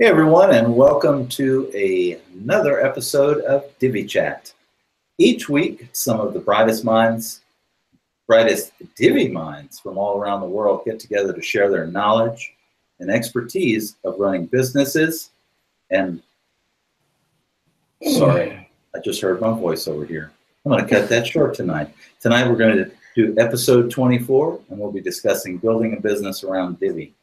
Hey everyone, and welcome to a, another episode of Divi Chat. Each week, some of the brightest minds, brightest Divi minds from all around the world get together to share their knowledge and expertise of running businesses. And sorry, I just heard my voice over here. I'm going to cut that short tonight. Tonight we're going to do episode 24, and we'll be discussing building a business around Divi.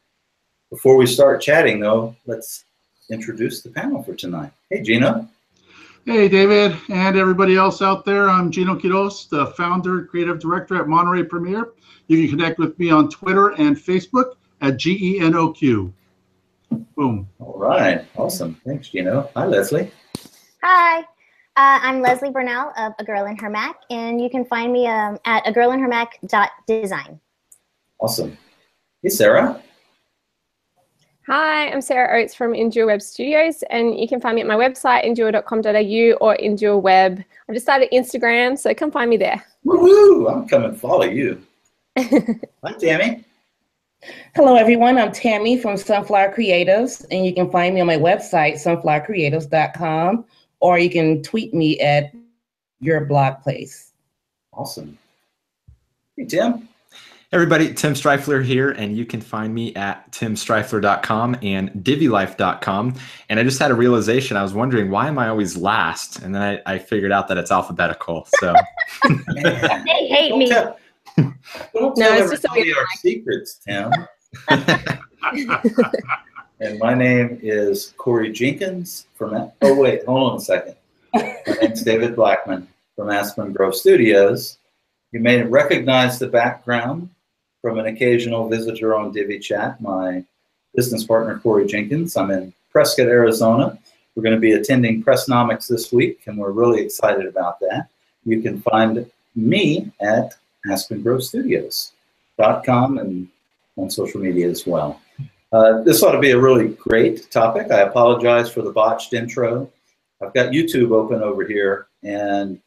Before we start chatting, though, let's introduce the panel for tonight. Hey, Gino. Hey, David, and everybody else out there. I'm Gino Quiroz, the founder, and creative director at Monterey Premier. You can connect with me on Twitter and Facebook at GENOQ. Boom. All right. Awesome. Thanks, Gino. Hi, Leslie. Hi, uh, I'm Leslie Burnell of A Girl in Her Mac, and you can find me um, at agirlinhermac.design. Awesome. Hey, Sarah. Hi, I'm Sarah Oates from Endure Web Studios, and you can find me at my website, endure.com.au or Endure Web. I've just started Instagram, so come find me there. Woohoo! I'm coming to follow you. Hi, Tammy. Hello, everyone. I'm Tammy from Sunflower Creatives, and you can find me on my website, sunflowercreatives.com, or you can tweet me at your blog place. Awesome. Hey, Tim. Everybody, Tim Strifler here, and you can find me at timstrifler.com and divilife.com. And I just had a realization. I was wondering, why am I always last? And then I, I figured out that it's alphabetical. So They hate Don't me. tell, don't No, tell it's just a everybody our secrets, Tim. and my name is Corey Jenkins from. Oh wait, hold on a second. My name's David Blackman from Aspen Grove Studios. You may recognize the background from an occasional visitor on Divi Chat. My business partner Corey Jenkins. I'm in Prescott, Arizona. We're going to be attending Pressnomics this week, and we're really excited about that. You can find me at AspenGroveStudios.com and on social media as well. Uh, this ought to be a really great topic. I apologize for the botched intro. I've got YouTube open over here, and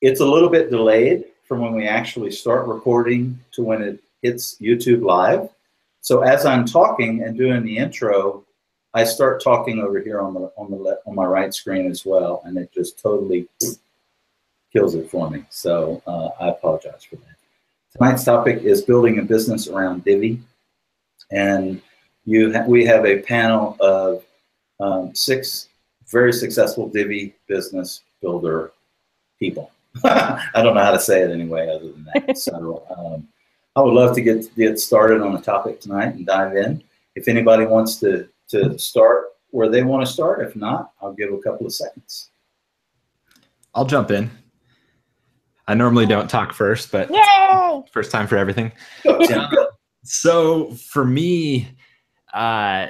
it's a little bit delayed from when we actually start recording to when it hits YouTube Live. So as I'm talking and doing the intro, I start talking over here on the on the left, on my right screen as well, and it just totally kills it for me. So uh, I apologize for that. Tonight's topic is building a business around Divi, and you ha- we have a panel of um, six very successful Divi business builder people. I don't know how to say it anyway, other than that. So um, I would love to get get started on the topic tonight and dive in. If anybody wants to to start where they want to start, if not, I'll give a couple of seconds. I'll jump in. I normally don't talk first, but Yay! first time for everything. Go, So for me, uh,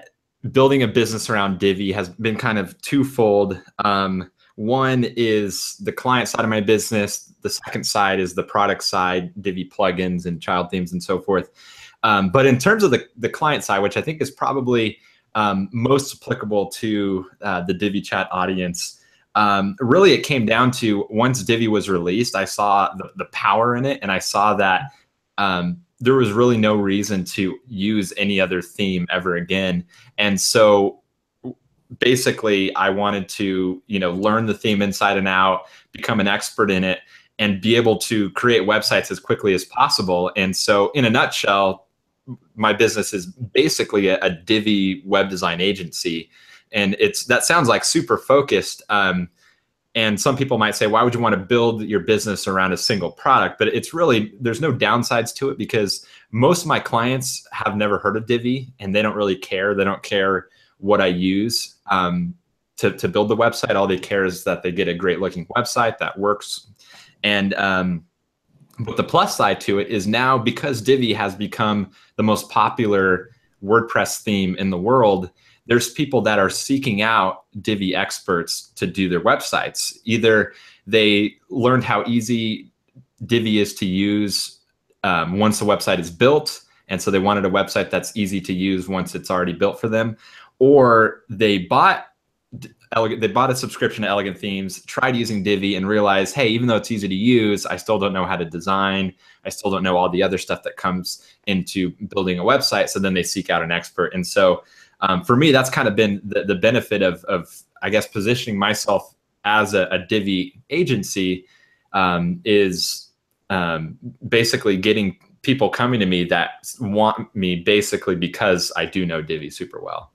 building a business around Divi has been kind of twofold. Um, one is the client side of my business. The second side is the product side, Divi plugins and child themes and so forth. Um, but in terms of the, the client side, which I think is probably um, most applicable to uh, the Divi chat audience, um, really it came down to once Divi was released, I saw the, the power in it and I saw that um, there was really no reason to use any other theme ever again. And so basically I wanted to, you know, learn the theme inside and out, become an expert in it and be able to create websites as quickly as possible. And so in a nutshell, my business is basically a, a Divi web design agency. And it's that sounds like super focused. Um, and some people might say, why would you want to build your business around a single product? But it's really, there's no downsides to it because most of my clients have never heard of Divi and they don't really care. They don't care what I use um, to, to build the website. All they care is that they get a great looking website that works. And um, but the plus side to it is now because Divi has become the most popular WordPress theme in the world, there's people that are seeking out Divi experts to do their websites. Either they learned how easy Divi is to use um, once the website is built, and so they wanted a website that's easy to use once it's already built for them, or they bought they bought a subscription to elegant themes tried using divi and realized hey even though it's easy to use i still don't know how to design. I still don't know all the other stuff that comes into building a website. So then they seek out an expert. And so um, for me, that's kind of been the, the benefit of, of, I guess, positioning myself as a, a Divi agency um, is um, basically getting people coming to me that want me basically because I do know Divi super well.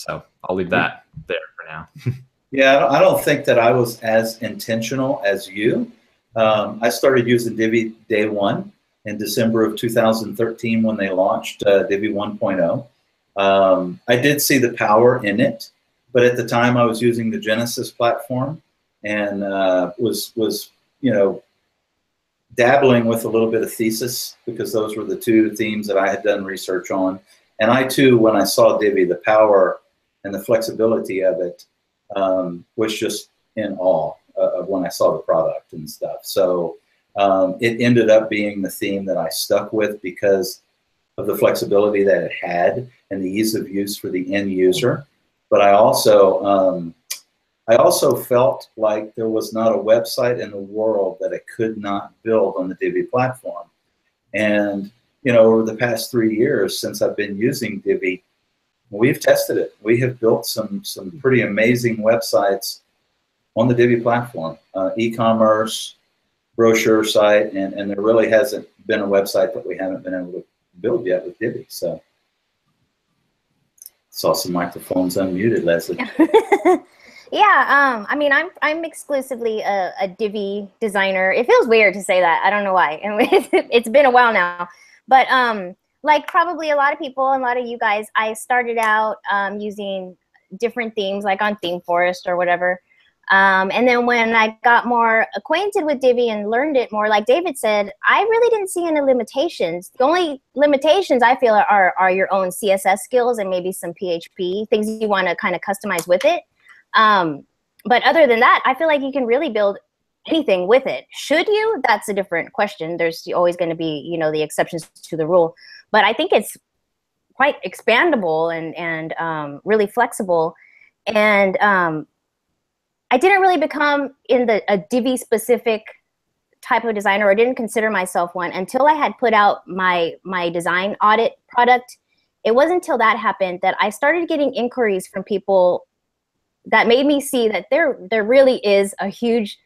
So I'll leave that there for now. Yeah, I don't think that I was as intentional as you. Um, I started using Divi day one in December of 2013 when they launched uh, Divi 1.0. Um, I did see the power in it, but at the time I was using the Genesis platform and uh, was was you know dabbling with a little bit of thesis because those were the two themes that I had done research on. And I too, when I saw Divi, the power and the flexibility of it um, was just in awe of when I saw the product and stuff. So um, it ended up being the theme that I stuck with because of the flexibility that it had and the ease of use for the end user. But I also um, I also felt like there was not a website in the world that it could not build on the Divi platform. And you know, over the past three years since I've been using Divi, we've tested it. We have built some some pretty amazing websites on the Divi platform, uh, e-commerce, brochure site, and, and there really hasn't been a website that we haven't been able to build yet with Divi. So saw some microphones unmuted, Leslie. yeah, um, I mean, I'm I'm exclusively a, a Divi designer. It feels weird to say that. I don't know why. it's been a while now, but um, like probably a lot of people, and a lot of you guys, I started out um, using different themes, like on ThemeForest or whatever. Um, and then when I got more acquainted with Divi and learned it more, like David said, I really didn't see any limitations. The only limitations I feel are, are your own CSS skills and maybe some PHP, things you want to kind of customize with it. Um, but other than that, I feel like you can really build anything with it. Should you? That's a different question. There's always going to be, you know, the exceptions to the rule. But I think it's quite expandable and, and um, really flexible. And um, I didn't really become in the a Divi specific type of designer or didn't consider myself one until I had put out my my design audit product. It wasn't until that happened that I started getting inquiries from people that made me see that there there really is a huge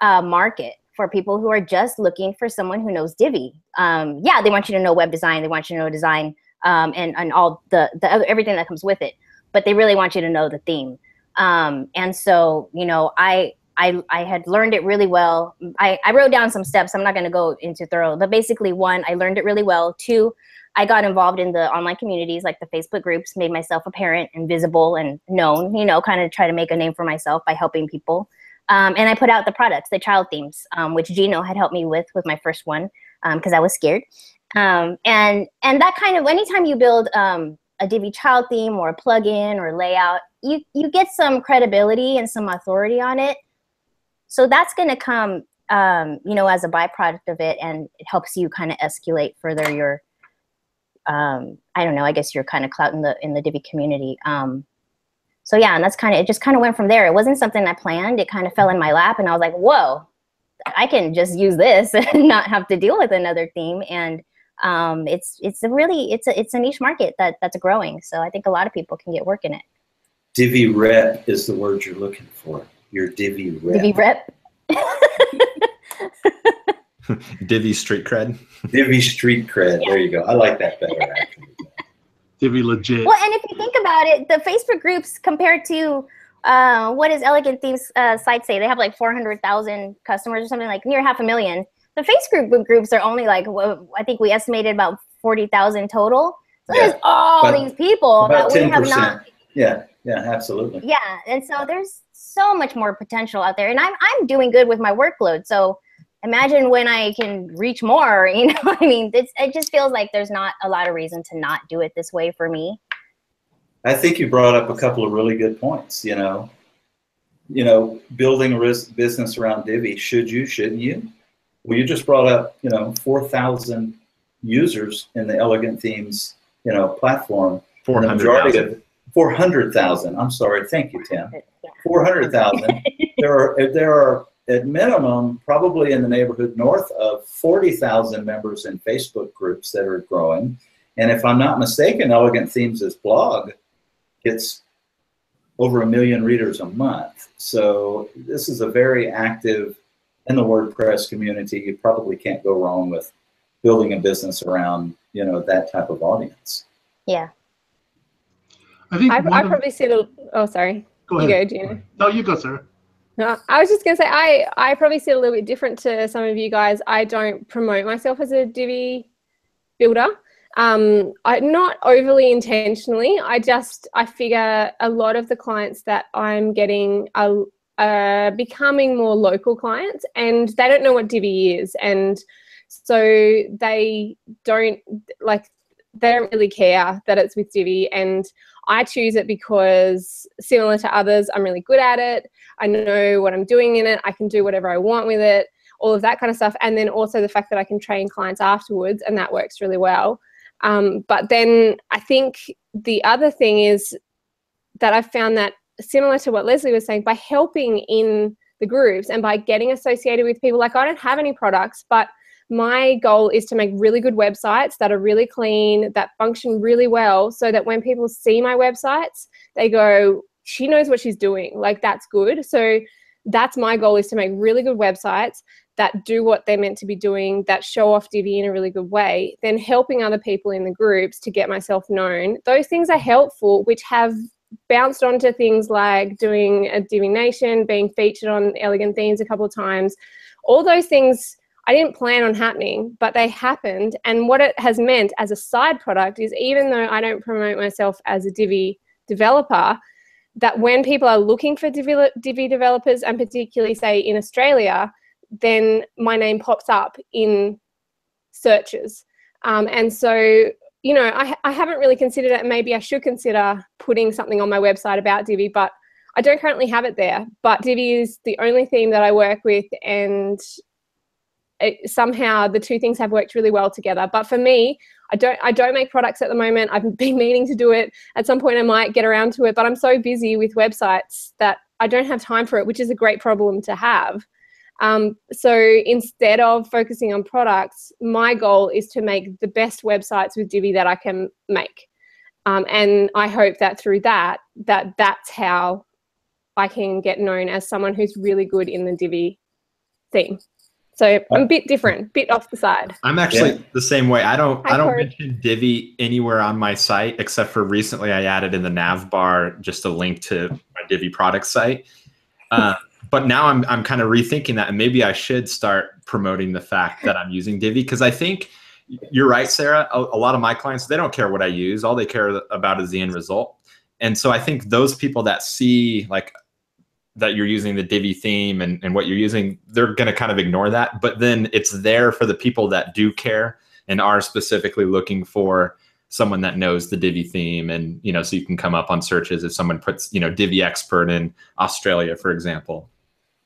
uh, market for people who are just looking for someone who knows Divi. Um, yeah, they want you to know web design, they want you to know design, um, and and all the the other, everything that comes with it. But they really want you to know the theme. Um, and so, you know, I, I, I had learned it really well. I, I wrote down some steps. I'm not going to go into thorough, but basically, one, I learned it really well. Two, I got involved in the online communities like the Facebook groups, made myself apparent and visible and known, you know, kind of try to make a name for myself by helping people. Um, and I put out the products, the child themes, um, which Gino had helped me with with my first one because um, I was scared. Um, and and that kind of anytime you build um, a Divi child theme or a plugin or layout, you you get some credibility and some authority on it. So that's going to come, you know, as a byproduct of it, and it helps you kind of escalate further your, um, I don't know, I guess your kind of clout in the in the Divi community. Um, so yeah, and that's kind of it. Just kind of went from there. It wasn't something I planned. It kind of fell in my lap, and I was like, whoa, I can just use this and not have to deal with another theme and um, it's it's a really it's a it's a niche market that that's growing. So I think a lot of people can get work in it. Divi rep is the word you're looking for. Your Divi rep. Divi rep. Divi street cred. Divi street cred. Yeah. There you go. I like that better actually. Legit. Well, and if you think about it, the Facebook groups compared to uh, what does Elegant Themes uh, site say? They have like 400,000 customers or something like near half a million. The Facebook groups are only like, well, I think we estimated about 40,000 total. So yeah. there's all these people that we 10%. have not. Yeah, yeah, absolutely. Yeah, and so there's so much more potential out there, and I'm I'm doing good with my workload. So imagine when I can reach more. You know, I mean, it's, it just feels like there's not a lot of reason to not do it this way for me. I think you brought up a couple of really good points. You know, you know, building a business around Divi. Should you? Shouldn't you? Well, you just brought up, you know, 4,000 users in the Elegant Themes, you know, platform. 400,000. 400,000. I'm sorry. Thank you, Tim. 400,000. there are there are at minimum probably in the neighborhood north of 40,000 members in Facebook groups that are growing. And if I'm not mistaken, Elegant Themes' blog gets over a million readers a month. So this is a very active in the WordPress community. You probably can't go wrong with building a business around you know that type of audience. Yeah. I think I, one I of- probably see it. a- Oh, sorry. go You ahead. go, Gino. No, you go, Sarah. No, I was just gonna say I I probably see it a little bit different to some of you guys. I don't promote myself as a Divi builder. Um, I not overly intentionally. I just I figure a lot of the clients that I'm getting are, are becoming more local clients, and they don't know what Divi is, and so they don't like they don't really care that it's with Divi, and I choose it because similar to others, I'm really good at it. I know what I'm doing in it. I can do whatever I want with it, all of that kind of stuff. And then also the fact that I can train clients afterwards, and that works really well. Um, but then I think the other thing is that I've found that similar to what Leslie was saying, by helping in the groups and by getting associated with people, like I don't have any products, but my goal is to make really good websites that are really clean, that function really well, so that when people see my websites, they go, she knows what she's doing. Like, that's good. So, that's my goal is to make really good websites that do what they're meant to be doing, that show off Divi in a really good way, then helping other people in the groups to get myself known. Those things are helpful, which have bounced onto things like doing a Divi Nation, being featured on Elegant Themes a couple of times. All those things I didn't plan on happening, but they happened. And what it has meant as a side product is even though I don't promote myself as a Divi developer, that when people are looking for Divi, developers, and particularly say in Australia, then my name pops up in searches. Um, and so, you know, I, I haven't really considered it. Maybe I should consider putting something on my website about Divi, but I don't currently have it there. But Divi is the only theme that I work with, and it, somehow the two things have worked really well together. But for me, I don't I don't make products at the moment. I've been meaning to do it. At some point I might get around to it, but I'm so busy with websites that I don't have time for it, which is a great problem to have. Um, so instead of focusing on products, my goal is to make the best websites with Divi that I can make. Um, and I hope that through that, that that's how I can get known as someone who's really good in the Divi theme. So I'm a bit different, bit off the side. I'm actually Yeah. the same way. I don't Hi, I don't Corey. mention Divi anywhere on my site except for recently I added in the nav bar just a link to my Divi product site. Uh, but now I'm I'm kind of rethinking that and maybe I should start promoting the fact that I'm using Divi because I think you're right, Sarah. A, a lot of my clients they don't care what I use. All they care about is the end result. And so I think those people that see like that you're using the Divi theme and, and what you're using, they're going to kind of ignore that. But then it's there for the people that do care and are specifically looking for someone that knows the Divi theme. And, you know, so you can come up on searches if someone puts, you know, Divi expert in Australia, for example.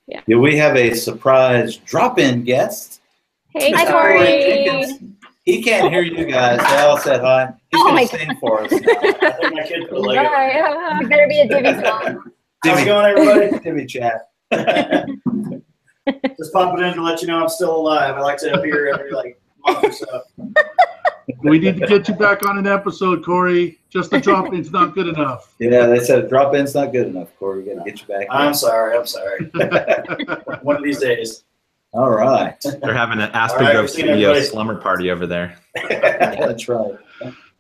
Yeah, we have a surprise drop-in guest. Hey, Hi, Mr. Corey. He can't hear you guys. They all said hi. He's Oh going my to sing for us. I think my kid put a Lego. Bye. Better be a Divi song. How's it going, everybody? Timmy chat. Just popping in to let you know I'm still alive. I like to appear every like month or so. We need to get you back on an episode, Corey. Just the drop in's not good enough. Yeah, they said drop-in's not good enough, Corey. We got to get you back. I'm sorry. I'm sorry. One of these days. All right. They're having an Aspen All right, Grove we've Studio everybody. slumber party over there. That's right.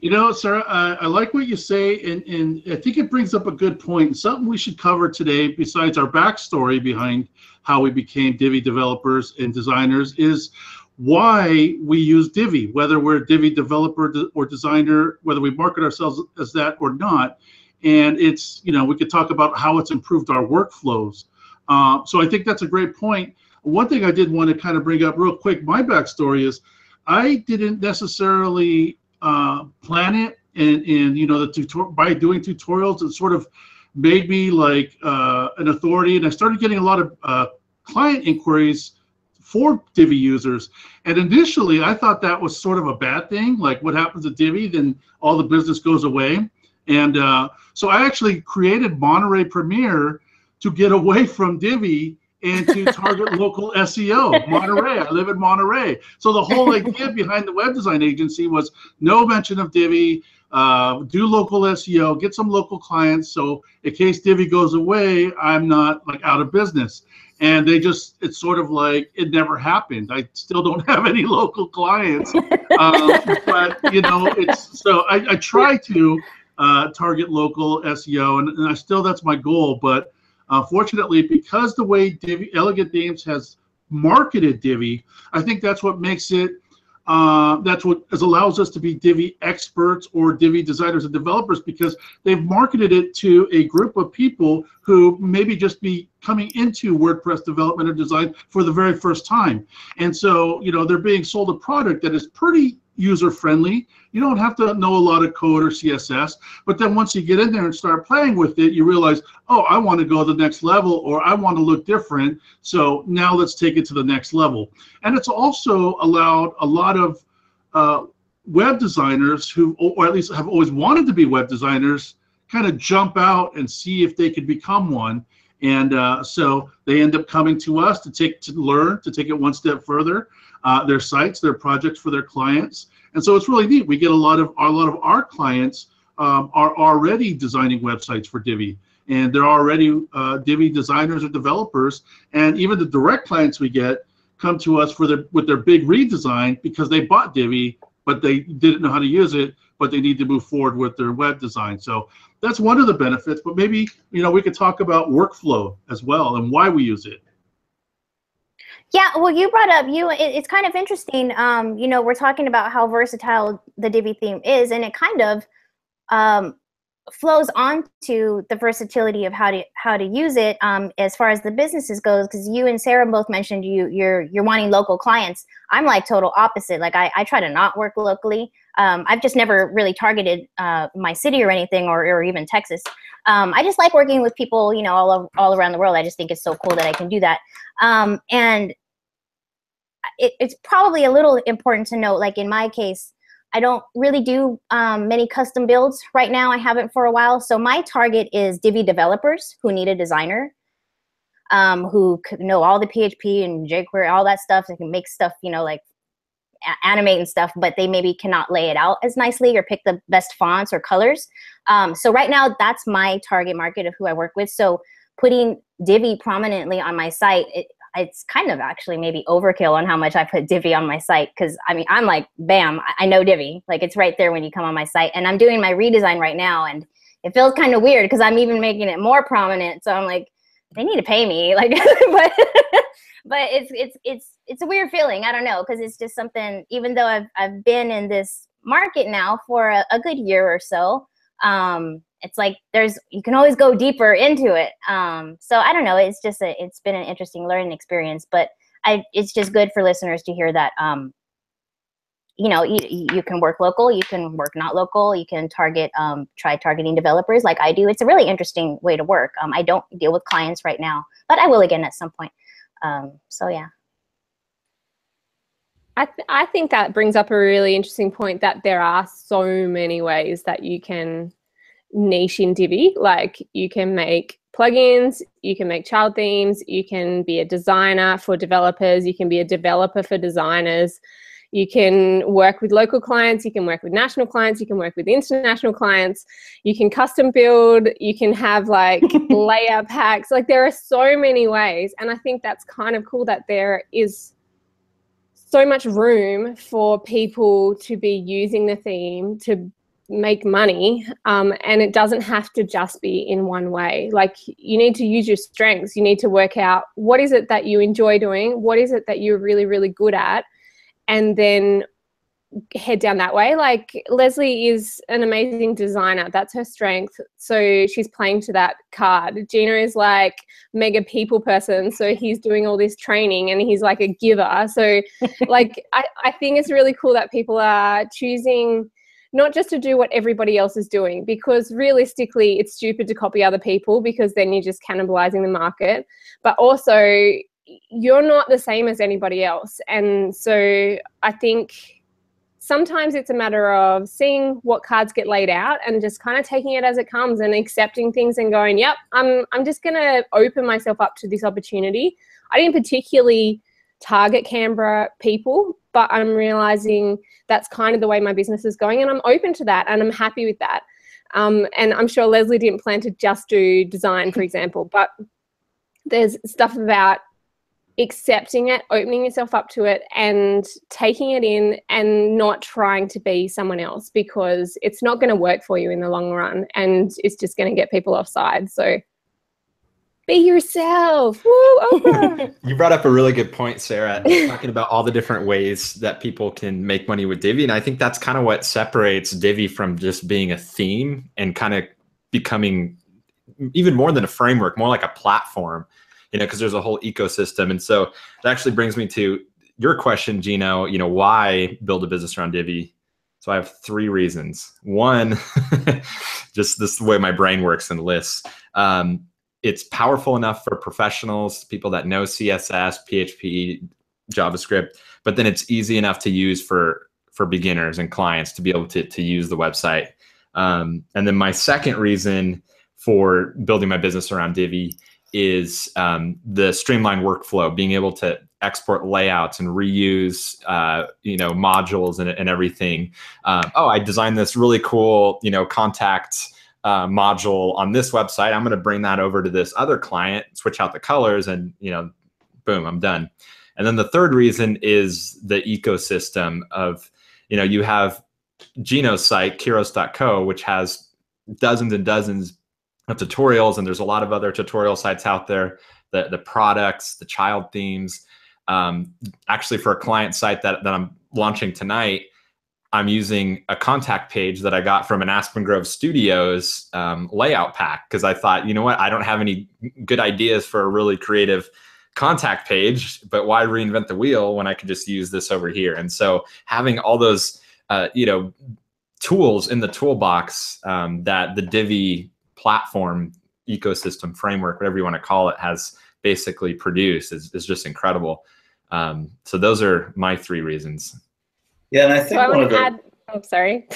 You know, Sarah, I, I like what you say, and, and I think it brings up a good point. Something we should cover today, besides our backstory behind how we became Divi developers and designers, is why we use Divi, whether we're a Divi developer or designer, whether we market ourselves as that or not. And it's, you know, we could talk about how it's improved our workflows. Uh, so I think that's a great point. One thing I did want to kind of bring up real quick, my backstory is I didn't necessarily uh, plan it and and you know the tutor- by doing tutorials it sort of made me like uh, an authority. And i started getting a lot of uh, client inquiries for divi users. And initially i thought that was sort of a bad thing like what happens to divi then all the business goes away. And uh, so i actually created monterey premier to get away from divi and to target local SEO, Monterey. I live in Monterey. So the whole idea behind the web design agency was no mention of Divi, uh, do local SEO, get some local clients. So in case Divi goes away, I'm not like out of business. And they just, it's sort of like it never happened. I still don't have any local clients. um, but, you know, it's so I, I try to uh, target local SEO, and, and I still, that's my goal. But uh, fortunately, because the way Divi, Elegant Themes has marketed Divi, I think that's what makes it uh, that's what allows us to be Divi experts or Divi designers and developers because they've marketed it to a group of people who maybe just be coming into WordPress development or design for the very first time. And so, you know, they're being sold a product that is pretty user friendly. You don't have to know a lot of code or CSS, but then once you get in there and start playing with it, you realize, oh, I want to go to the next level or I want to look different. So now let's take it to the next level. And it's also allowed a lot of uh, web designers who, or at least have always wanted to be web designers, kind of jump out and see if they could become one. And uh, so they end up coming to us to take to learn to take it one step further uh, their sites, their projects for their clients. And so it's really neat. We get a lot of a lot of our clients um, are already designing websites for Divi, and they're already uh, Divi designers or developers. And even the direct clients we get come to us for their with their big redesign because they bought Divi, but they didn't know how to use it, but they need to move forward with their web design. So that's one of the benefits. But maybe you know we could talk about workflow as well and why we use it. Yeah, well, you brought up you. It, it's kind of interesting. Um, you know, we're talking about how versatile the Divi theme is, and it kind of um, flows on to the versatility of how to how to use it um, as far as the businesses goes. Because you and Sarah both mentioned you you're you're wanting local clients. I'm like total opposite. Like I, I try to not work locally. Um, I've just never really targeted uh, my city or anything, or, or even Texas. Um, I just like working with people, you know, all of, all around the world. I just think it's so cool that I can do that. Um, and it, it's probably a little important to note, like in my case, I don't really do um, many custom builds right now. I haven't for a while. So my target is Divi developers who need a designer, um, who know all the PHP and jQuery, all that stuff. They can make stuff, you know, like animate and stuff, but they maybe cannot lay it out as nicely or pick the best fonts or colors. Um, so right now, that's my target market of who I work with. So putting Divi prominently on my site, it, it's kind of actually maybe overkill on how much I put Divi on my site because I mean I'm like bam I know Divi like it's right there when you come on my site and I'm doing my redesign right now and it feels kind of weird because I'm even making it more prominent so I'm like they need to pay me like but but it's it's it's it's a weird feeling I don't know because it's just something even though I've I've been in this market now for a, a good year or so um it's like there's you can always go deeper into it um so i don't know it's just a it's been an interesting learning experience but i it's just good for listeners to hear that um you know you, you can work local you can work not local you can target um try targeting developers like i do it's a really interesting way to work um i don't deal with clients right now but i will again at some point um so yeah I, th- I think that brings up a really interesting point that there are so many ways that you can niche in Divi. Like you can make plugins, you can make child themes, you can be a designer for developers, you can be a developer for designers. You can work with local clients, you can work with national clients, you can work with international clients, you can custom build, you can have like layer packs. Like there are so many ways. And I think that's kind of cool that there is so much room for people to be using the theme to make money um, and it doesn't have to just be in one way like you need to use your strengths you need to work out what is it that you enjoy doing what is it that you're really really good at and then head down that way. Like leslie is an amazing designer. That's her strength. So she's playing to that card. Gino is like mega people person. So he's doing all this training and he's like a giver. So like I, I think it's really cool that people are choosing not just to do what everybody else is doing, because realistically, it's stupid to copy other people because then you're just cannibalizing the market. But also, you're not the same as anybody else. And so I think sometimes it's a matter of seeing what cards get laid out and just kind of taking it as it comes and accepting things and going, yep, I'm, I'm just going to open myself up to this opportunity. I didn't particularly target Canberra people, but I'm realizing that's kind of the way my business is going, and I'm open to that, and I'm happy with that. Um, and I'm sure Leslie didn't plan to just do design, for example, but there's stuff about accepting it, opening yourself up to it, and taking it in and not trying to be someone else because it's not going to work for you in the long run and it's just going to get people offside. So be yourself. Woo. You brought up a really good point, Sarah, talking about all the different ways that people can make money with Divi. And I think that's kind of what separates Divi from just being a theme and kind of becoming even more than a framework, more like a platform, you know, because there's a whole ecosystem. And so that actually brings me to your question, Gino, you know, why build a business around Divi? So I have three reasons. One, just this is the way my brain works and lists. Um, it's powerful enough for professionals, people that know CSS, PHP, JavaScript, but then it's easy enough to use for for beginners and clients to be able to to use the website. Um, and then my second reason for building my business around Divi is um, the streamlined workflow, being able to export layouts and reuse, uh, you know, modules and, and everything. Um, oh, I designed this really cool, you know, contact uh, module on this website. I'm going to bring that over to this other client, switch out the colors, and you know, boom, I'm done. And then the third reason is the ecosystem of, you know, you have Gino's site, Quiroz.co, which has dozens and dozens tutorials, and there's a lot of other tutorial sites out there. The the products, the child themes. Um, actually, for a client site that that I'm launching tonight, I'm using a contact page that I got from an Aspen Grove Studios um, layout pack because I thought, you know what, I don't have any good ideas for a really creative contact page, but why reinvent the wheel when I could just use this over here? And so having all those, uh, you know, tools in the toolbox um, that the Divi platform ecosystem framework, whatever you want to call it, has basically produced is, is just incredible. Um, so those are my three reasons. Yeah, and I think so I one of to the. add. Oh, sorry.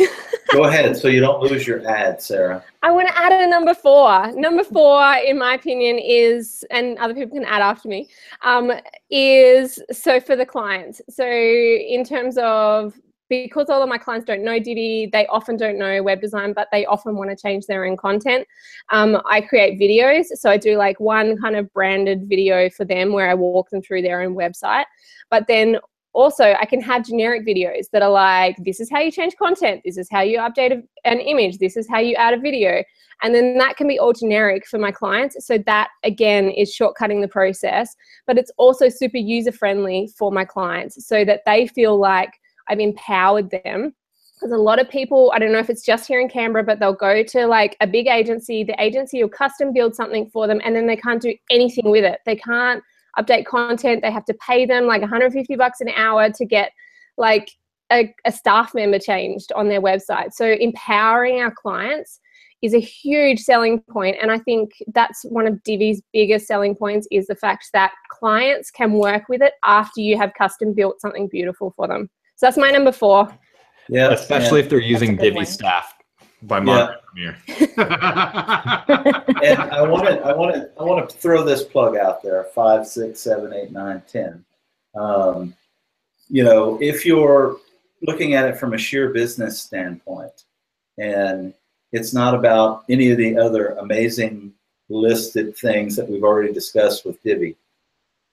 Go ahead, so you don't lose your ad, Sarah. I want to add a number four. Number four, in my opinion, is, and other people can add after me, um, is so for the clients. So, in terms of because all of my clients don't know Divi, they often don't know web design, but they often want to change their own content. Um, I create videos. So, I do like one kind of branded video for them where I walk them through their own website. But then also i can have generic videos that are like this is how you change content this is how you update an image this is how you add a video and then that can be all generic for my clients so that again is shortcutting the process but it's also super user friendly for my clients so that they feel like i've empowered them because a lot of people i don't know if it's just here in canberra but they'll go to like a big agency the agency will custom build something for them and then they can't do anything with it they can't update content. They have to pay them like 150 bucks an hour to get like a, a staff member changed on their website. So empowering our clients is a huge selling point and i think that's one of divi's biggest selling points is the fact that clients can work with it after you have custom built something beautiful for them so that's my number four Yeah, Especially and, if they're using good Divi one. staff by Yeah. Monterey Premier. and I want to, I want to, I want to throw this plug out there: five, six, seven, eight, nine, ten. Um, you know, if you're looking at it from a sheer business standpoint, and it's not about any of the other amazing listed things that we've already discussed with Divi,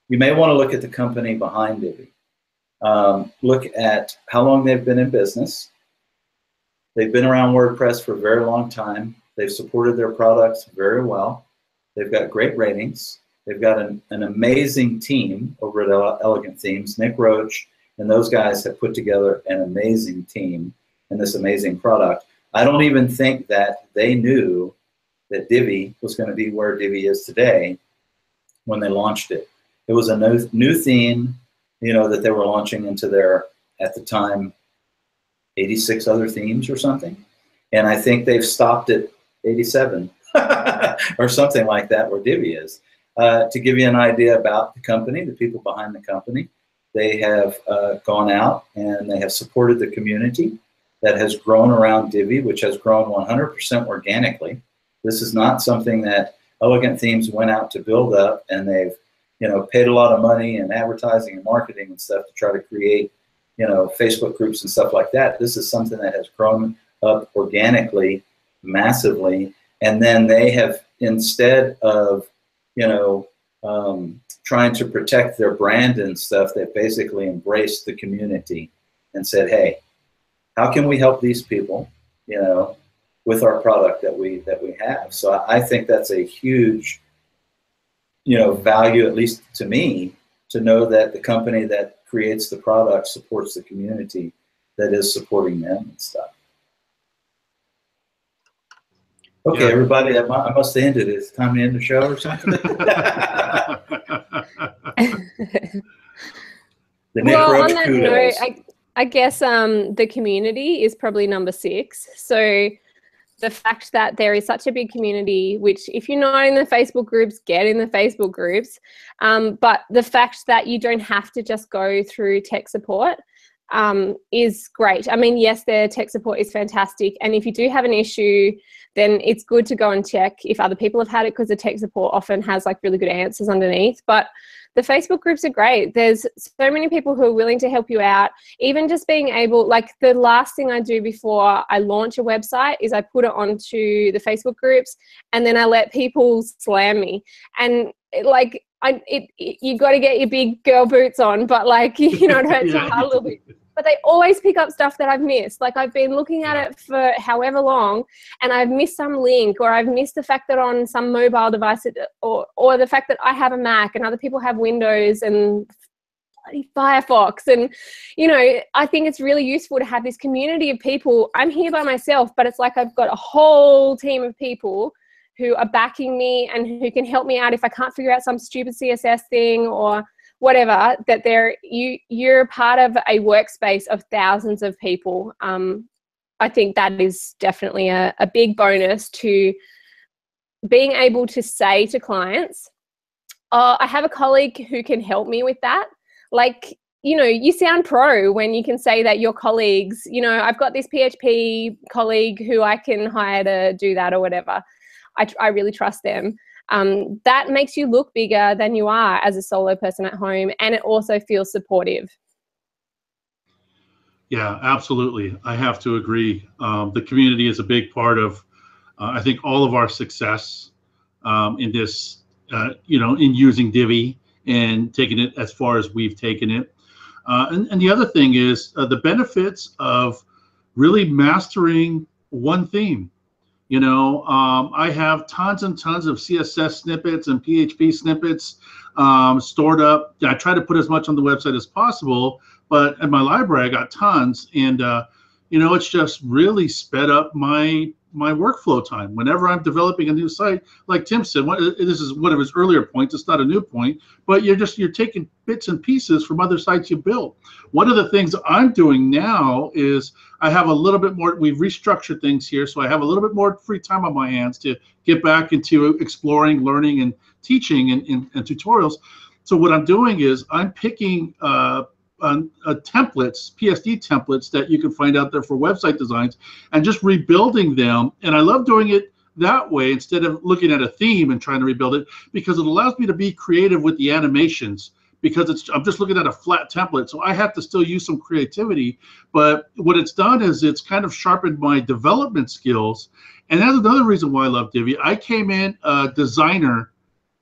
you may want to look at the company behind Divi. Um, look at how long they've been in business. They've been around WordPress for a very long time. They've supported their products very well. They've got great ratings. They've got an, an amazing team over at Elegant Themes. Nick Roach and those guys have put together an amazing team and this amazing product. I don't even think that they knew that Divi was going to be where Divi is today when they launched it. It was a new, new theme, you know, that they were launching into their, at the time, 86 other themes or something. And I think they've stopped at 87 or something like that where Divi is. Uh, to give you an idea about the company, the people behind the company, they have uh, gone out and they have supported the community that has grown around Divi, which has grown 100% organically. This is not something that Elegant Themes went out to build up and they've you know paid a lot of money in advertising and marketing and stuff to try to create you know, Facebook groups and stuff like that. This is something that has grown up organically, massively, and then they have instead of, you know, um, trying to protect their brand and stuff, they basically embraced the community and said, "Hey, how can we help these people?" You know, with our product that we that we have. So I think that's a huge, you know, value at least to me to know that the company that creates the product supports the community that is supporting them and stuff. Okay, Yeah. everybody, I must end it. It's time to end the show or something. The Nick well, Roach on that note. I, I guess um, the community is probably number six. So the fact that there is such a big community, which if you're not in the Facebook groups, get in the Facebook groups. Um, but the fact that you don't have to just go through tech support um, is great. I mean, yes, their tech support is fantastic. And if you do have an issue, then it's good to go and check if other people have had it because the tech support often has like really good answers underneath. But the Facebook groups are great. There's so many people who are willing to help you out. Even just being able, like the last thing I do before I launch a website is I put it onto the Facebook groups and then I let people slam me. And it, like, I, it, it you got to get your big girl boots on, but like, you know, it hurts your heart a little bit. But they always pick up stuff that I've missed. Like I've been looking at it for however long, and I've missed some link, or I've missed the fact that on some mobile device, it, or or the fact that I have a Mac and other people have Windows and Firefox, and you know, I think it's really useful to have this community of people. I'm here by myself, but it's like I've got a whole team of people who are backing me and who can help me out if I can't figure out some stupid CSS thing or whatever that they're you you're part of a workspace of thousands of people. Um, i think that is definitely a, a big bonus to being able to say to clients oh i have a colleague who can help me with that. Like you know you sound pro when you can say that your colleagues you know i've got this php colleague who i can hire to do that or whatever. I, I really trust them um, that makes you look bigger than you are as a solo person at home and it also feels supportive Yeah, absolutely. I have to agree. Um, the community is a big part of, uh, I think, all of our success um, in this, uh, you know, in using Divi and taking it as far as we've taken it. Uh, and, and the other thing is uh, the benefits of really mastering one theme. You know, um, I have tons and tons of CSS snippets and PHP snippets um, stored up. I try to put as much on the website as possible, but at my library I got tons, and uh, you know, it's just really sped up my my workflow time. Whenever I'm developing a new site, like Tim said, one, this is one of his earlier points. It's not a new point, but you're just you're taking bits and pieces from other sites you built. One of the things I'm doing now is I have a little bit more. We've restructured things here, so I have a little bit more free time on my hands to get back into exploring, learning, and teaching and, and, and tutorials. So what I'm doing is I'm picking uh, uh, uh, templates, PSD templates that you can find out there for website designs, and just rebuilding them. And I love doing it that way instead of looking at a theme and trying to rebuild it because it allows me to be creative with the animations because it's I'm just looking at a flat template. So I have to still use some creativity. But what it's done is it's kind of sharpened my development skills. And that's another reason why I love Divi. I came in a designer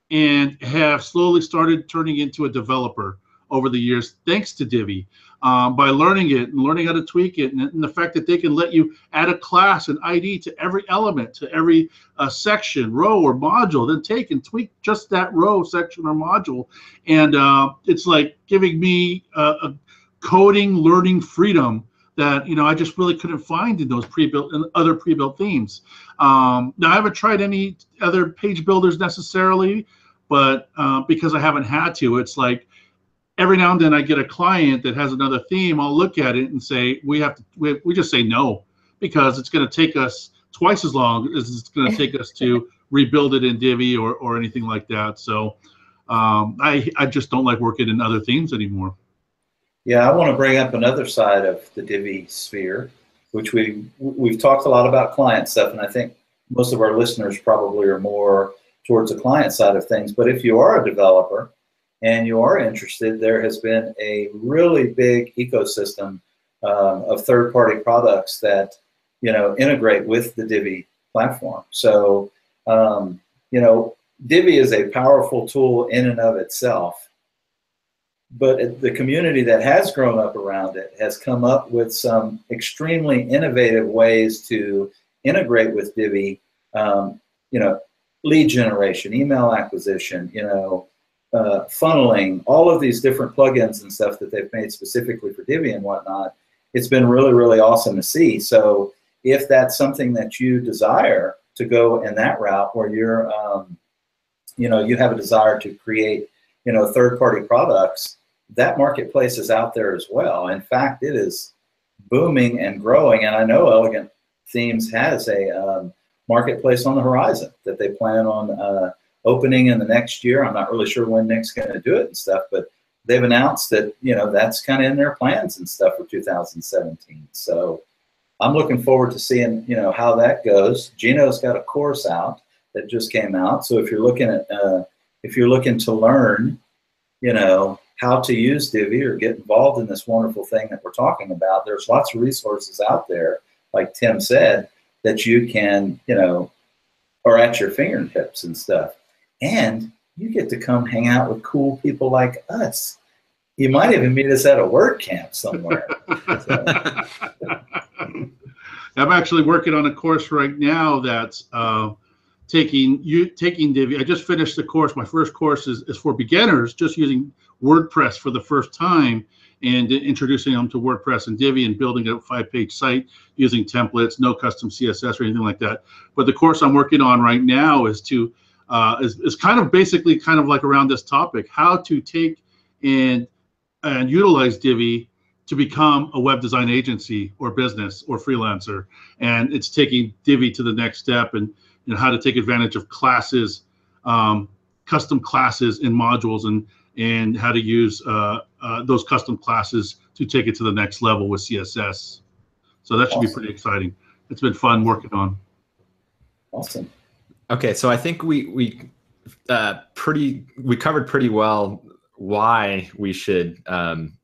and have slowly started turning into a developer over the years, thanks to Divi, um, by learning it and learning how to tweak it, and, and, the fact that they can let you add a class and ID to every element, to every uh, section, row, or module, then take and tweak just that row, section, or module, and uh, it's like giving me a, a coding learning freedom that you know I just really couldn't find in those pre-built and other pre-built themes. Um, now I haven't tried any other page builders necessarily, but uh, because I haven't had to, it's like every now and then I get a client that has another theme. I'll look at it and say we have to. We, we just say no because it's going to take us twice as long as it's going to take us to rebuild it in Divi or or anything like that. So um, I I just don't like working in other themes anymore. Yeah, I want to bring up another side of the Divi sphere, which we we've talked a lot about client stuff, and I think most of our listeners probably are more towards the client side of things. But if you are a developer and you are interested, there has been a really big ecosystem um, of third-party products that you know integrate with the Divi platform. So um, you know, Divi is a powerful tool in and of itself, but the community that has grown up around it has come up with some extremely innovative ways to integrate with Divi. Um, you know, lead generation, email acquisition, you know, uh, funneling, all of these different plugins and stuff that they've made specifically for Divi and whatnot. It's been really, really awesome to see. So if that's something that you desire to go in that route, where you're, um, you know, you have a desire to create, you know, third-party products, that marketplace is out there as well. In fact, it is booming and growing. And I know Elegant Themes has a um, marketplace on the horizon that they plan on uh, opening in the next year. I'm not really sure when Nick's going to do it and stuff, but they've announced that you know that's kind of in their plans and stuff for 2017. So I'm looking forward to seeing you know how that goes. Gino's got a course out that just came out, so if you're looking at uh, if you're looking to learn, you know how to use Divi or get involved in this wonderful thing that we're talking about, there's lots of resources out there, like Tim said, that you can, you know, are at your fingertips and stuff. And you get to come hang out with cool people like us. You might even meet us at a WordCamp somewhere. I'm actually working on a course right now that's uh, taking you taking Divi. I just finished the course. My first course is, is for beginners, just using WordPress for the first time and introducing them to WordPress and Divi and building a five-page site using templates, no custom CSS or anything like that. But the course I'm working on right now is to uh, is, is kind of basically kind of like around this topic, how to take and and utilize Divi to become a web design agency or business or freelancer. And it's taking Divi to the next step and you know, how to take advantage of classes, um, custom classes and modules and and how to use uh, uh, those custom classes to take it to the next level with CSS. So that should awesome. be pretty exciting. It's been fun working on. Awesome. Okay, so I think we we uh, pretty we covered pretty well why we should um,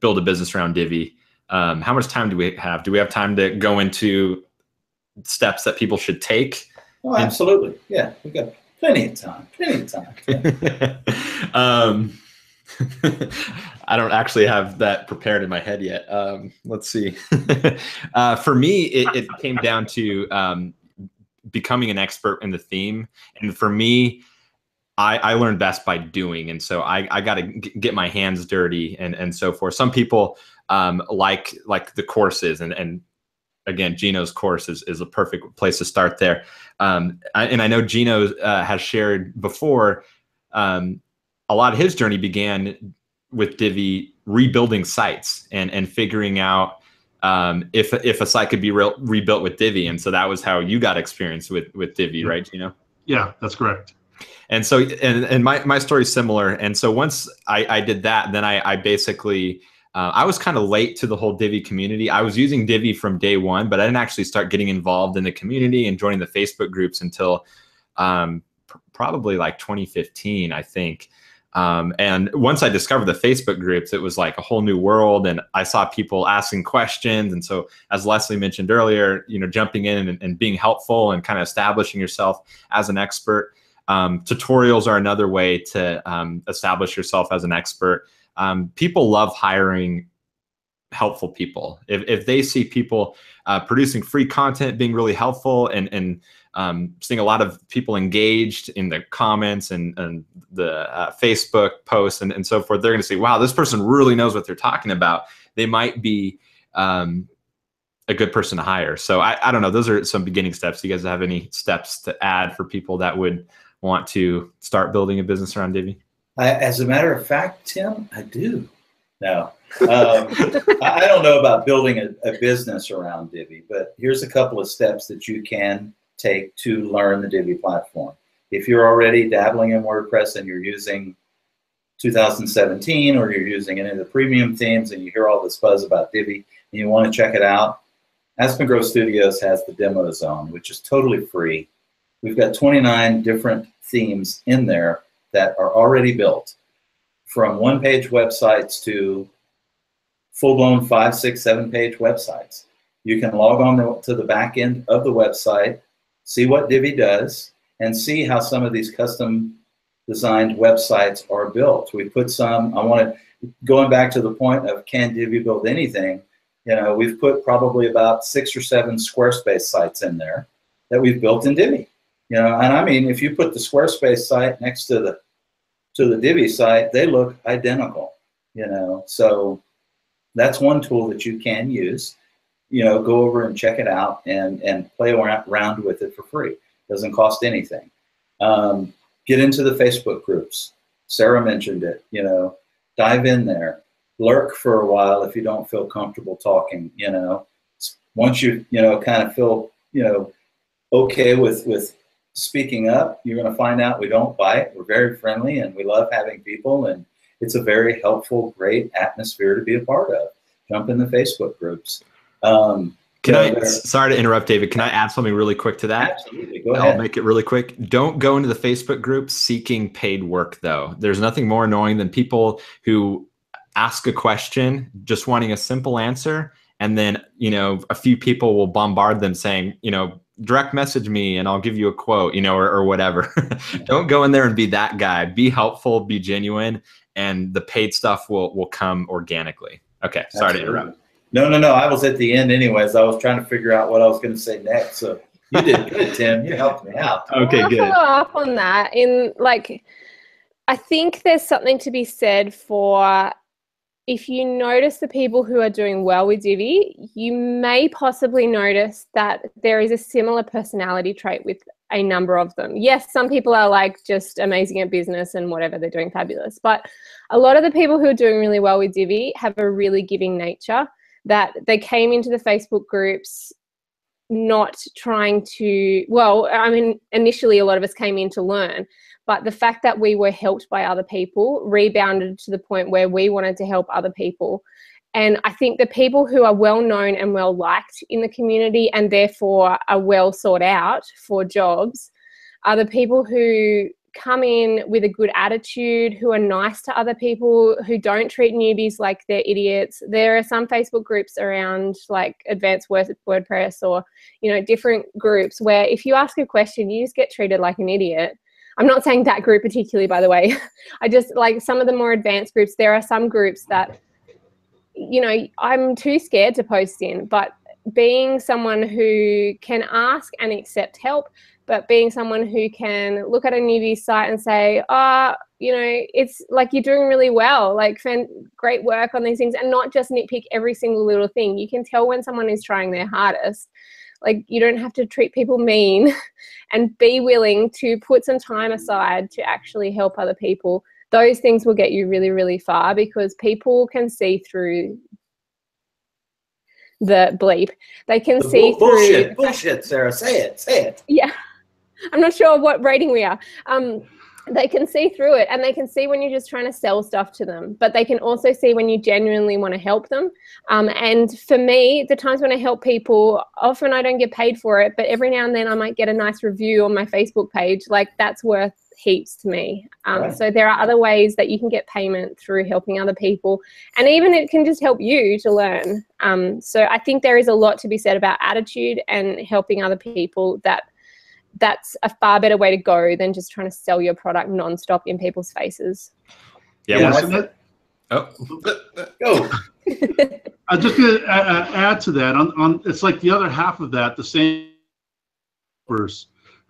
build a business around Divi. Um, how much time do we have? Do we have time to go into steps that people should take? Oh, absolutely. Yeah, we got plenty of time. Plenty of time. um, I don't actually have that prepared in my head yet. Um, let's see. uh, for me, it, it, came down to um, becoming an expert in the theme, and for me, I, I learned best by doing, and so I, I got to get my hands dirty and and so forth. Some people um, like like the courses, and and again, Gino's course is, is a perfect place to start there. Um, I, and I know Gino uh, has shared before, um, a lot of his journey began with Divi rebuilding sites and, and figuring out um, if, if a site could be re- rebuilt with Divi. And so that was how you got experience with, with Divi, yeah. right, Gino? Yeah, that's correct. And so, and, and my, my story is similar. And so once I, I did that, then I, I basically – uh, I was kind of late to the whole Divi community. I was using Divi from day one, but I didn't actually start getting involved in the community and joining the Facebook groups until um, pr- probably like 2015, I think. Um, and once I discovered the Facebook groups, it was like a whole new world, and I saw people asking questions. And so, as Leslie mentioned earlier, you know, jumping in and, and being helpful and kind of establishing yourself as an expert. Um, tutorials are another way to um, establish yourself as an expert um, people love hiring helpful people. If, if they see people uh, producing free content, being really helpful, and and um, seeing a lot of people engaged in the comments and, and the uh, Facebook posts and, and so forth, they're going to say, wow, this person really knows what they're talking about. They might be um, a good person to hire. So I, I don't know. Those are some beginning steps. Do you guys have any steps to add for people that would want to start building a business around Divi? I, as a matter of fact, Tim, I do. No, um, I don't know about building a, a, business around Divi, but here's a couple of steps that you can take to learn the Divi platform. If you're already dabbling in WordPress and you're using 2017 or you're using any of the premium themes and you hear all this buzz about Divi and you want to check it out, Aspen Grove Studios has the demo zone, which is totally free. We've got 29 different themes in there that are already built. from one page websites to full blown five, six, seven page websites. You can log on to the back end of the website, see what Divi does, and see how some of these custom designed websites are built. We put some, I want to, going back to the point of can Divi build anything, you know, we've put probably about six or seven Squarespace sites in there that we've built in Divi. You know, and I mean, if you put the Squarespace site next to the to the Divi site, they look identical. You know, so that's one tool that you can use. You know, go over and check it out and and play around with it for free. Doesn't cost anything. Um, get into the Facebook groups. Sarah mentioned it. You know, dive in there, lurk for a while if you don't feel comfortable talking. You know, once you you know kind of feel you know okay with with speaking up, you're going to find out we don't bite. We're very friendly and we love having people and it's a very helpful, great atmosphere to be a part of. Jump in the Facebook groups. Um, can I, sorry to interrupt, David. Can I add something really quick to that? Absolutely. Go ahead. I'll make it really quick. Don't go into the Facebook group seeking paid work, though. There's nothing more annoying than people who ask a question just wanting a simple answer. And then, you know, a few people will bombard them saying, you know, direct message me and I'll give you a quote, you know, or, or whatever. Don't go in there and be that guy. Be helpful, be genuine, and the paid stuff will will come organically. Okay, sorry Absolutely. to interrupt. No, no, no. I was at the end anyways. I was trying to figure out what I was going to say next. So you did good, Tim. You helped me out. Okay, I'll good. Follow up on that. In like, I think there's something to be said for if you notice the people who are doing well with Divi, you may possibly notice that there is a similar personality trait with a number of them. Yes, some people are like just amazing at business and whatever, they're doing fabulous. But a lot of the people who are doing really well with Divi have a really giving nature that they came into the Facebook groups not trying to, well, I mean, initially a lot of us came in to learn, but the fact that we were helped by other people rebounded to the point where we wanted to help other people. And I think the people who are well known and well liked in the community and therefore are well sought out for jobs are the people who come in with a good attitude, who are nice to other people, who don't treat newbies like they're idiots. There are some Facebook groups around like advanced WordPress or, you know, different groups where if you ask a question, you just get treated like an idiot. I'm not saying that group particularly, by the way. I just like some of the more advanced groups. There are some groups that, you know, I'm too scared to post in, but being someone who can ask and accept help, but being someone who can look at a newbie site and say, ah, oh, you know, it's like you're doing really well, like great work on these things, and not just nitpick every single little thing. You can tell when someone is trying their hardest like you don't have to treat people mean and be willing to put some time aside to actually help other people those things will get you really really far because people can see through the bleep. They can the see bull- through bullshit bullshit sarah. Say it say it. Yeah. I'm not sure what rating we are. Um they can see through it and they can see when you're just trying to sell stuff to them but they can also see when you genuinely want to help them. Um, and for me the times when i help people often i don't get paid for it but every now and then i might get a nice review on my facebook page like that's worth heaps to me um, right. so there are other ways that you can get payment through helping other people and even it can just help you to learn um, so i think there is a lot to be said about attitude and helping other people that that's a far better way to go than just trying to sell your product nonstop in people's faces. Yeah. yeah oh, go. I'm just going to uh, add to that. On, on it's like the other half of that, the same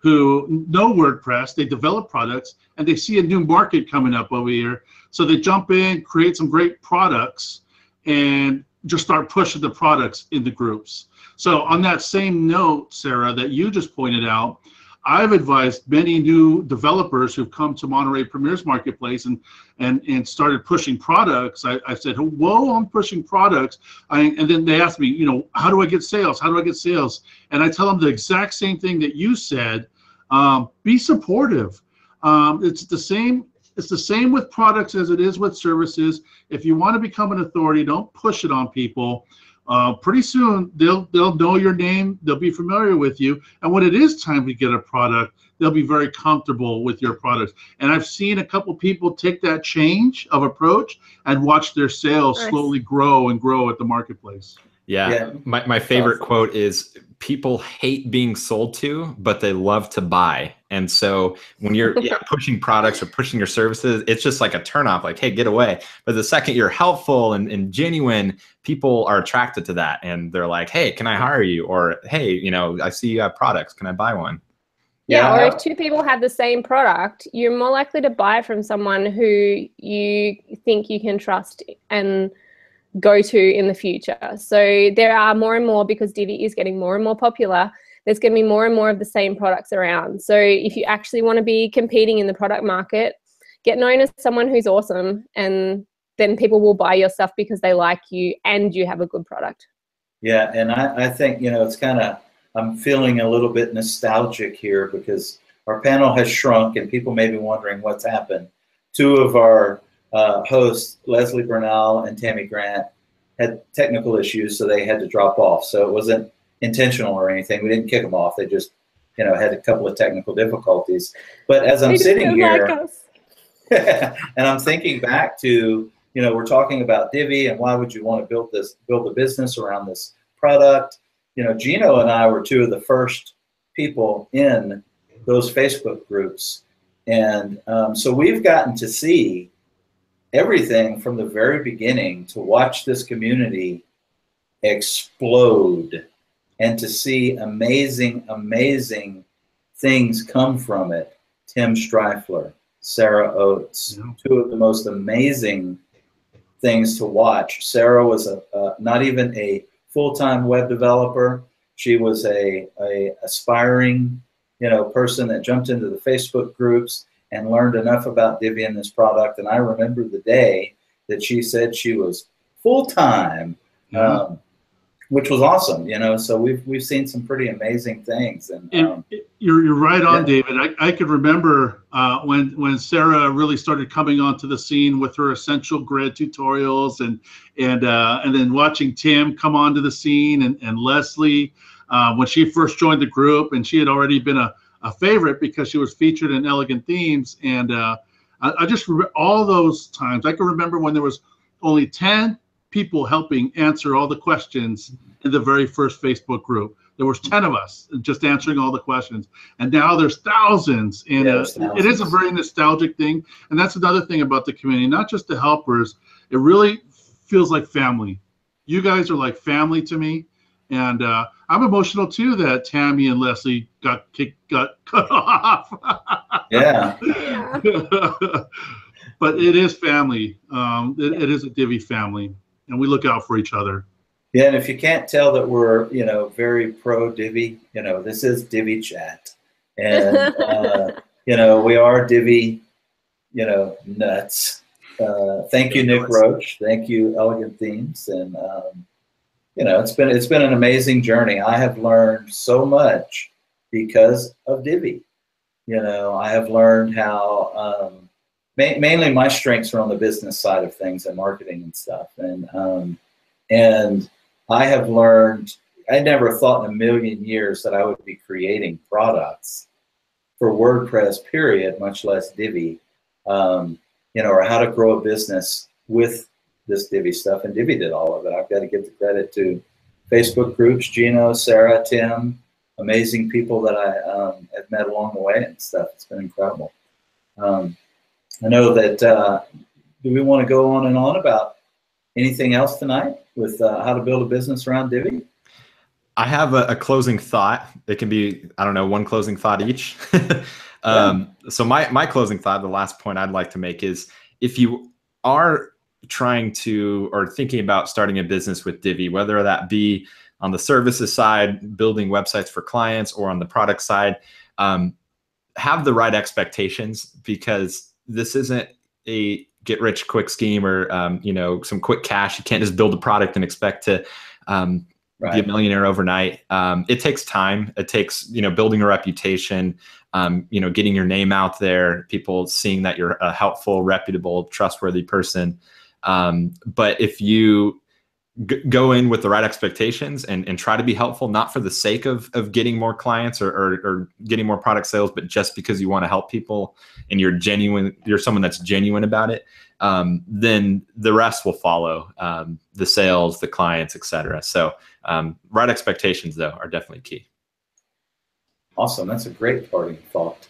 who know WordPress, they develop products, and they see a new market coming up over here. So they jump in, create some great products, and just start pushing the products in the groups. So on that same note, Sarah, that you just pointed out, I've advised many new developers who've come to Monterey Premier's Marketplace and and and started pushing products. I, I said, "Whoa, I'm pushing products," I, and then they asked me, you know, how do I get sales? How do I get sales? And I tell them the exact same thing that you said. Um, be supportive. Um, it's the same. It's the same with products as it is with services. If you want to become an authority, don't push it on people uh, pretty soon they'll they'll know your name, they'll be familiar with you, and when it is time to get a product, they'll be very comfortable with your products. And I've seen a couple people take that change of approach and watch their sales Nice. slowly grow and grow at the marketplace. Yeah. Yeah. My, my favorite Awesome. quote is people hate being sold to, but they love to buy. And so when you're yeah, pushing products or pushing your services, it's just like a turnoff, like, hey, get away. But the second you're helpful and, and genuine, people are attracted to that. And they're like, hey, can I hire you? Or hey, you know, I see you have products. Can I buy one? Yeah, Yeah. or if two people have the same product, you're more likely to buy from someone who you think you can trust and go to in the future. So there are more and more because Divi is getting more and more popular. There's going to be more and more of the same products around. So if you actually want to be competing in the product market, get known as someone who's awesome, and then people will buy your stuff because they like you and you have a good product. Yeah, and I, I think, you know, it's kind of, I'm feeling a little bit nostalgic here because our panel has shrunk and people may be wondering what's happened. Two of our uh, hosts, Leslie Bernal and Tammy Grant, had technical issues, so they had to drop off. So it wasn't intentional or anything. We didn't kick them off. They just, you know, had a couple of technical difficulties. But as I'm sitting here, like and I'm thinking back to, you know, we're talking about Divi and why would you want to build this, build a business around this product? You know, Gino and I were two of the first people in those Facebook groups. And um, so we've gotten to see everything from the very beginning to watch this community explode and to see amazing, amazing things come from it. Tim Strifler, Sarah Oates, Yeah. two of the most amazing things to watch. Sarah was a, uh, not even a full-time web developer. She was a, a aspiring, you know, person that jumped into the Facebook groups and learned enough about Divi and this product. And I remember the day that she said she was full-time, um, which was awesome, you know. So we've we've seen some pretty amazing things, and And um, you're, you're right on, Yeah. David. I, I could remember uh, when when Sarah really started coming onto the scene with her essential grid tutorials, and and uh, and then watching Tim come onto the scene, and and Leslie uh, when she first joined the group, and she had already been a, a favorite because she was featured in Elegant Themes, and uh, I, I just re- all those times I can remember when there was only ten people helping answer all the questions in the very first Facebook group. There was 10 of us just answering all the questions. And now there's thousands. And Yeah, uh, there's it is a very nostalgic thing. And that's another thing about the community, not just the helpers. It really feels like family. You guys are like family to me. And uh, I'm emotional too that Tammy and Leslie got kicked, got cut off. yeah, Yeah. but it is family. Um, it, it is a Divi family, and we look out for each other. yeah. And if you can't tell that we're, you know, very pro Divi, you know, this is Divi chat, and uh, you know, we are Divi, you know, nuts. Uh, thank you, Nick Roach. Thank you, Elegant Themes, and um, you know, it's been it's been an amazing journey. I have learned so much because of Divi. You know, I have learned how um, ma- mainly my strengths are on the business side of things and marketing and stuff, and um, and I have learned. I never thought in a million years that I would be creating products for WordPress, period, much less Divi. Um, you know, or how to grow a business with this Divi stuff. And Divi did all of it. I've got to give the credit to Facebook groups, Gino, Sarah, Tim, amazing people that I um, have met along the way and stuff. It's been incredible. Um, I know that. Uh, do we want to go on and on about anything else tonight with uh, how to build a business around Divi? I have a, a closing thought. It can be, I don't know, one closing thought each. um, So my my closing thought, the last point I'd like to make is, if you are trying to or thinking about starting a business with Divi, whether that be on the services side, building websites for clients, or on the product side, um, have the right expectations because this isn't a get rich quick scheme or um, you know some quick cash. You can't just build a product and expect to um, be a millionaire overnight. Um, it takes time. It takes you know building a reputation. Um, you know, getting your name out there, people seeing that you're a helpful, reputable, trustworthy person. Um, but if you g- go in with the right expectations and, and try to be helpful, not for the sake of, of getting more clients or, or, or getting more product sales, but just because you want to help people and you're genuine, you're someone that's genuine about it, um, then the rest will follow um, the sales, the clients, etc. So um, right expectations though are definitely key. Awesome. That's a great parting thought.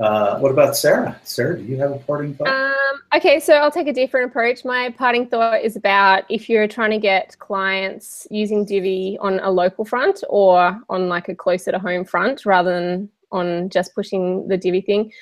Uh, what about Sarah? Sarah, do you have a parting thought? Um, okay, so I'll take a different approach. My parting thought is about if you're trying to get clients using Divi on a local front or on like a closer to home front rather than on just pushing the Divi thing.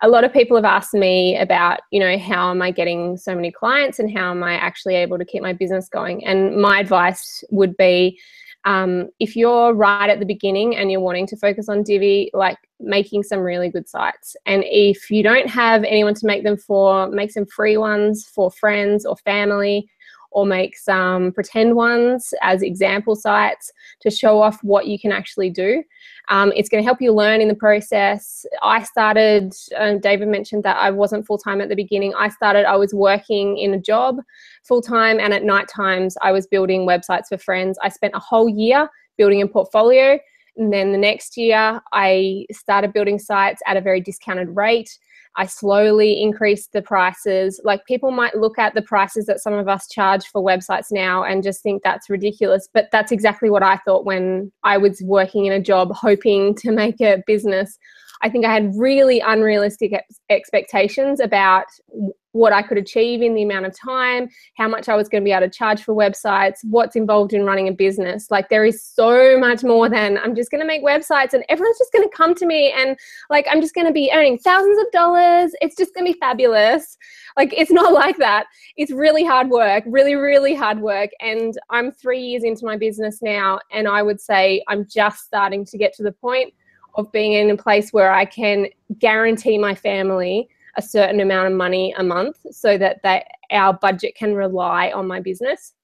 A lot of people have asked me about, you know, how am I getting so many clients and how am I actually able to keep my business going? And my advice would be um, if you're right at the beginning and you're wanting to focus on Divi, like making some really good sites. And if you don't have anyone to make them for, make some free ones for friends or family or make some pretend ones as example sites to show off what you can actually do. Um, it's going to help you learn in the process. I started, uh, David mentioned that I wasn't full time at the beginning. I started, I was working in a job full time, and at night times, I was building websites for friends. I spent a whole year building a portfolio. And then the next year, I started building sites at a very discounted rate. I slowly increased the prices. Like people might look at the prices that some of us charge for websites now and just think that's ridiculous. But that's exactly what I thought when I was working in a job hoping to make a business. I think I had really unrealistic ex- expectations about what I could achieve in the amount of time, how much I was going to be able to charge for websites, what's involved in running a business. Like there is so much more than I'm just going to make websites and everyone's just going to come to me and like I'm just going to be earning thousands of dollars. It's just going to be fabulous. Like it's not like that. It's really hard work, really, really hard work. And I'm three years into my business now, and I would say I'm just starting to get to the point of being in a place where I can guarantee my family a certain amount of money a month so that they, our budget can rely on my business.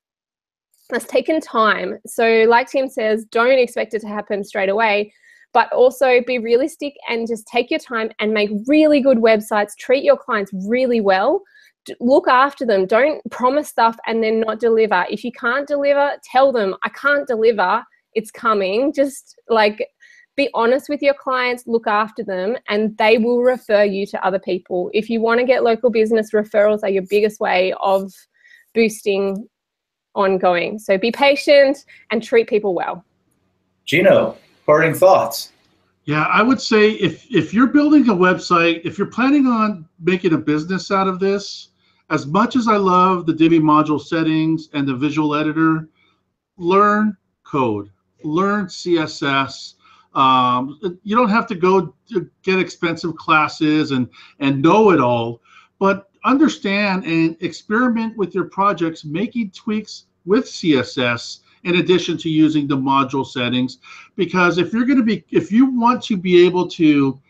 That's taken time. So, like Tim says, don't expect it to happen straight away, but also be realistic and just take your time and make really good websites. Treat your clients really well. Look after them. Don't promise stuff and then not deliver. If you can't deliver, tell them, I can't deliver. It's coming. Just like be honest with your clients, look after them, and they will refer you to other people. If you want to get local business, referrals are your biggest way of boosting ongoing. So be patient and treat people well. Gino, parting thoughts. Yeah, I would say if if you're building a website, if you're planning on making a business out of this, as much as I love the Divi module settings and the visual editor, learn code, learn CSS, um, you don't have to go to get expensive classes and and know it all, but understand and experiment with your projects, making tweaks with CSS in addition to using the module settings. Because if you're going to be, if you want to be able to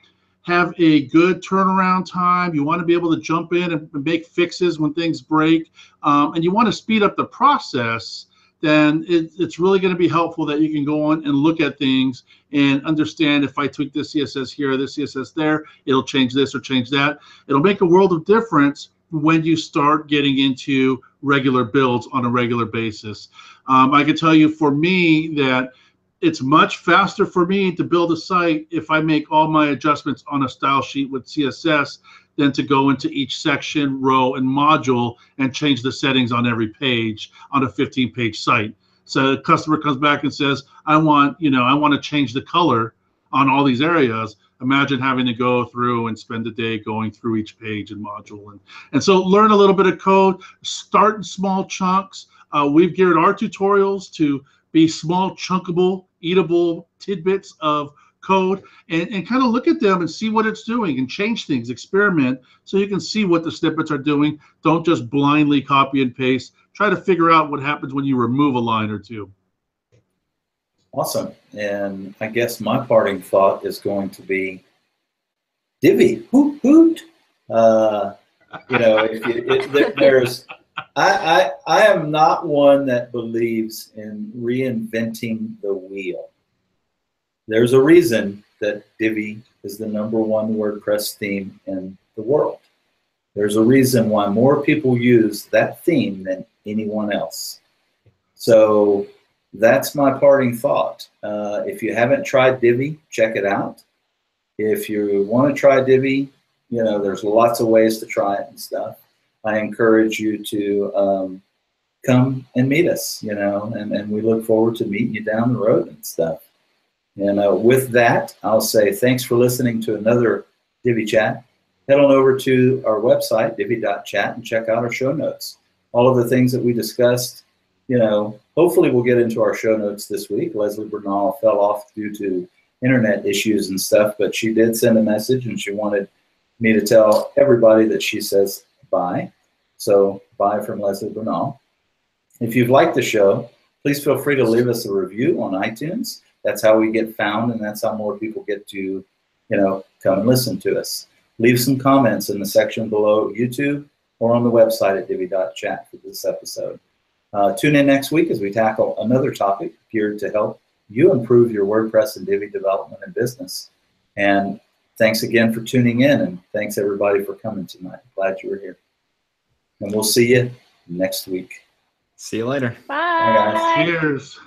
have a good turnaround time, you want to be able to jump in and make fixes when things break, um, and you want to speed up the process then it, it's really going to be helpful that you can go on and look at things and understand if I tweak this CSS here, this CSS there, it'll change this or change that. It'll make a world of difference when you start getting into regular builds on a regular basis. Um, I can tell you for me that it's much faster for me to build a site if I make all my adjustments on a style sheet with CSS than to go into each section, row, and module and change the settings on every page on a 15 page site. So the customer comes back and says, I want, you know, I want to change the color on all these areas. Imagine having to go through and spend a day going through each page and module. And, and so learn a little bit of code, start in small chunks. Uh, we've geared our tutorials to be small, chunkable, eatable tidbits of code and, and kind of look at them and see what it's doing and change things, experiment so you can see what the snippets are doing. Don't just blindly copy and paste. Try to figure out what happens when you remove a line or two. Awesome. And I guess my parting thought is going to be Divi, hoot, hoot. Uh, you know, if you, it, there's, I, I, I am not one that believes in reinventing the wheel. There's a reason that Divi is the number one WordPress theme in the world. There's a reason why more people use that theme than anyone else. So that's my parting thought. Uh, if you haven't tried Divi, check it out. If you want to try Divi, you know, there's lots of ways to try it and stuff. I encourage you to um, come and meet us, you know, and, and we look forward to meeting you down the road and stuff. And uh, with that, I'll say thanks for listening to another Divi Chat. Head on over to our website, divi.chat, and check out our show notes. All of the things that we discussed, you know, hopefully we'll get into our show notes this week. Leslie Bernal fell off due to internet issues and stuff, but she did send a message and she wanted me to tell everybody that she says bye. So bye from Leslie Bernal. If you've liked the show, please feel free to leave us a review on iTunes. That's how we get found, and that's how more people get to, you know, come and listen to us. Leave some comments in the section below YouTube or on the website at divi.chat for this episode. Uh, tune in next week as we tackle another topic geared to help you improve your WordPress and Divi development and business. And thanks again for tuning in, and thanks everybody for coming tonight. Glad you were here. And we'll see you next week. See you later. Bye. guys. Cheers.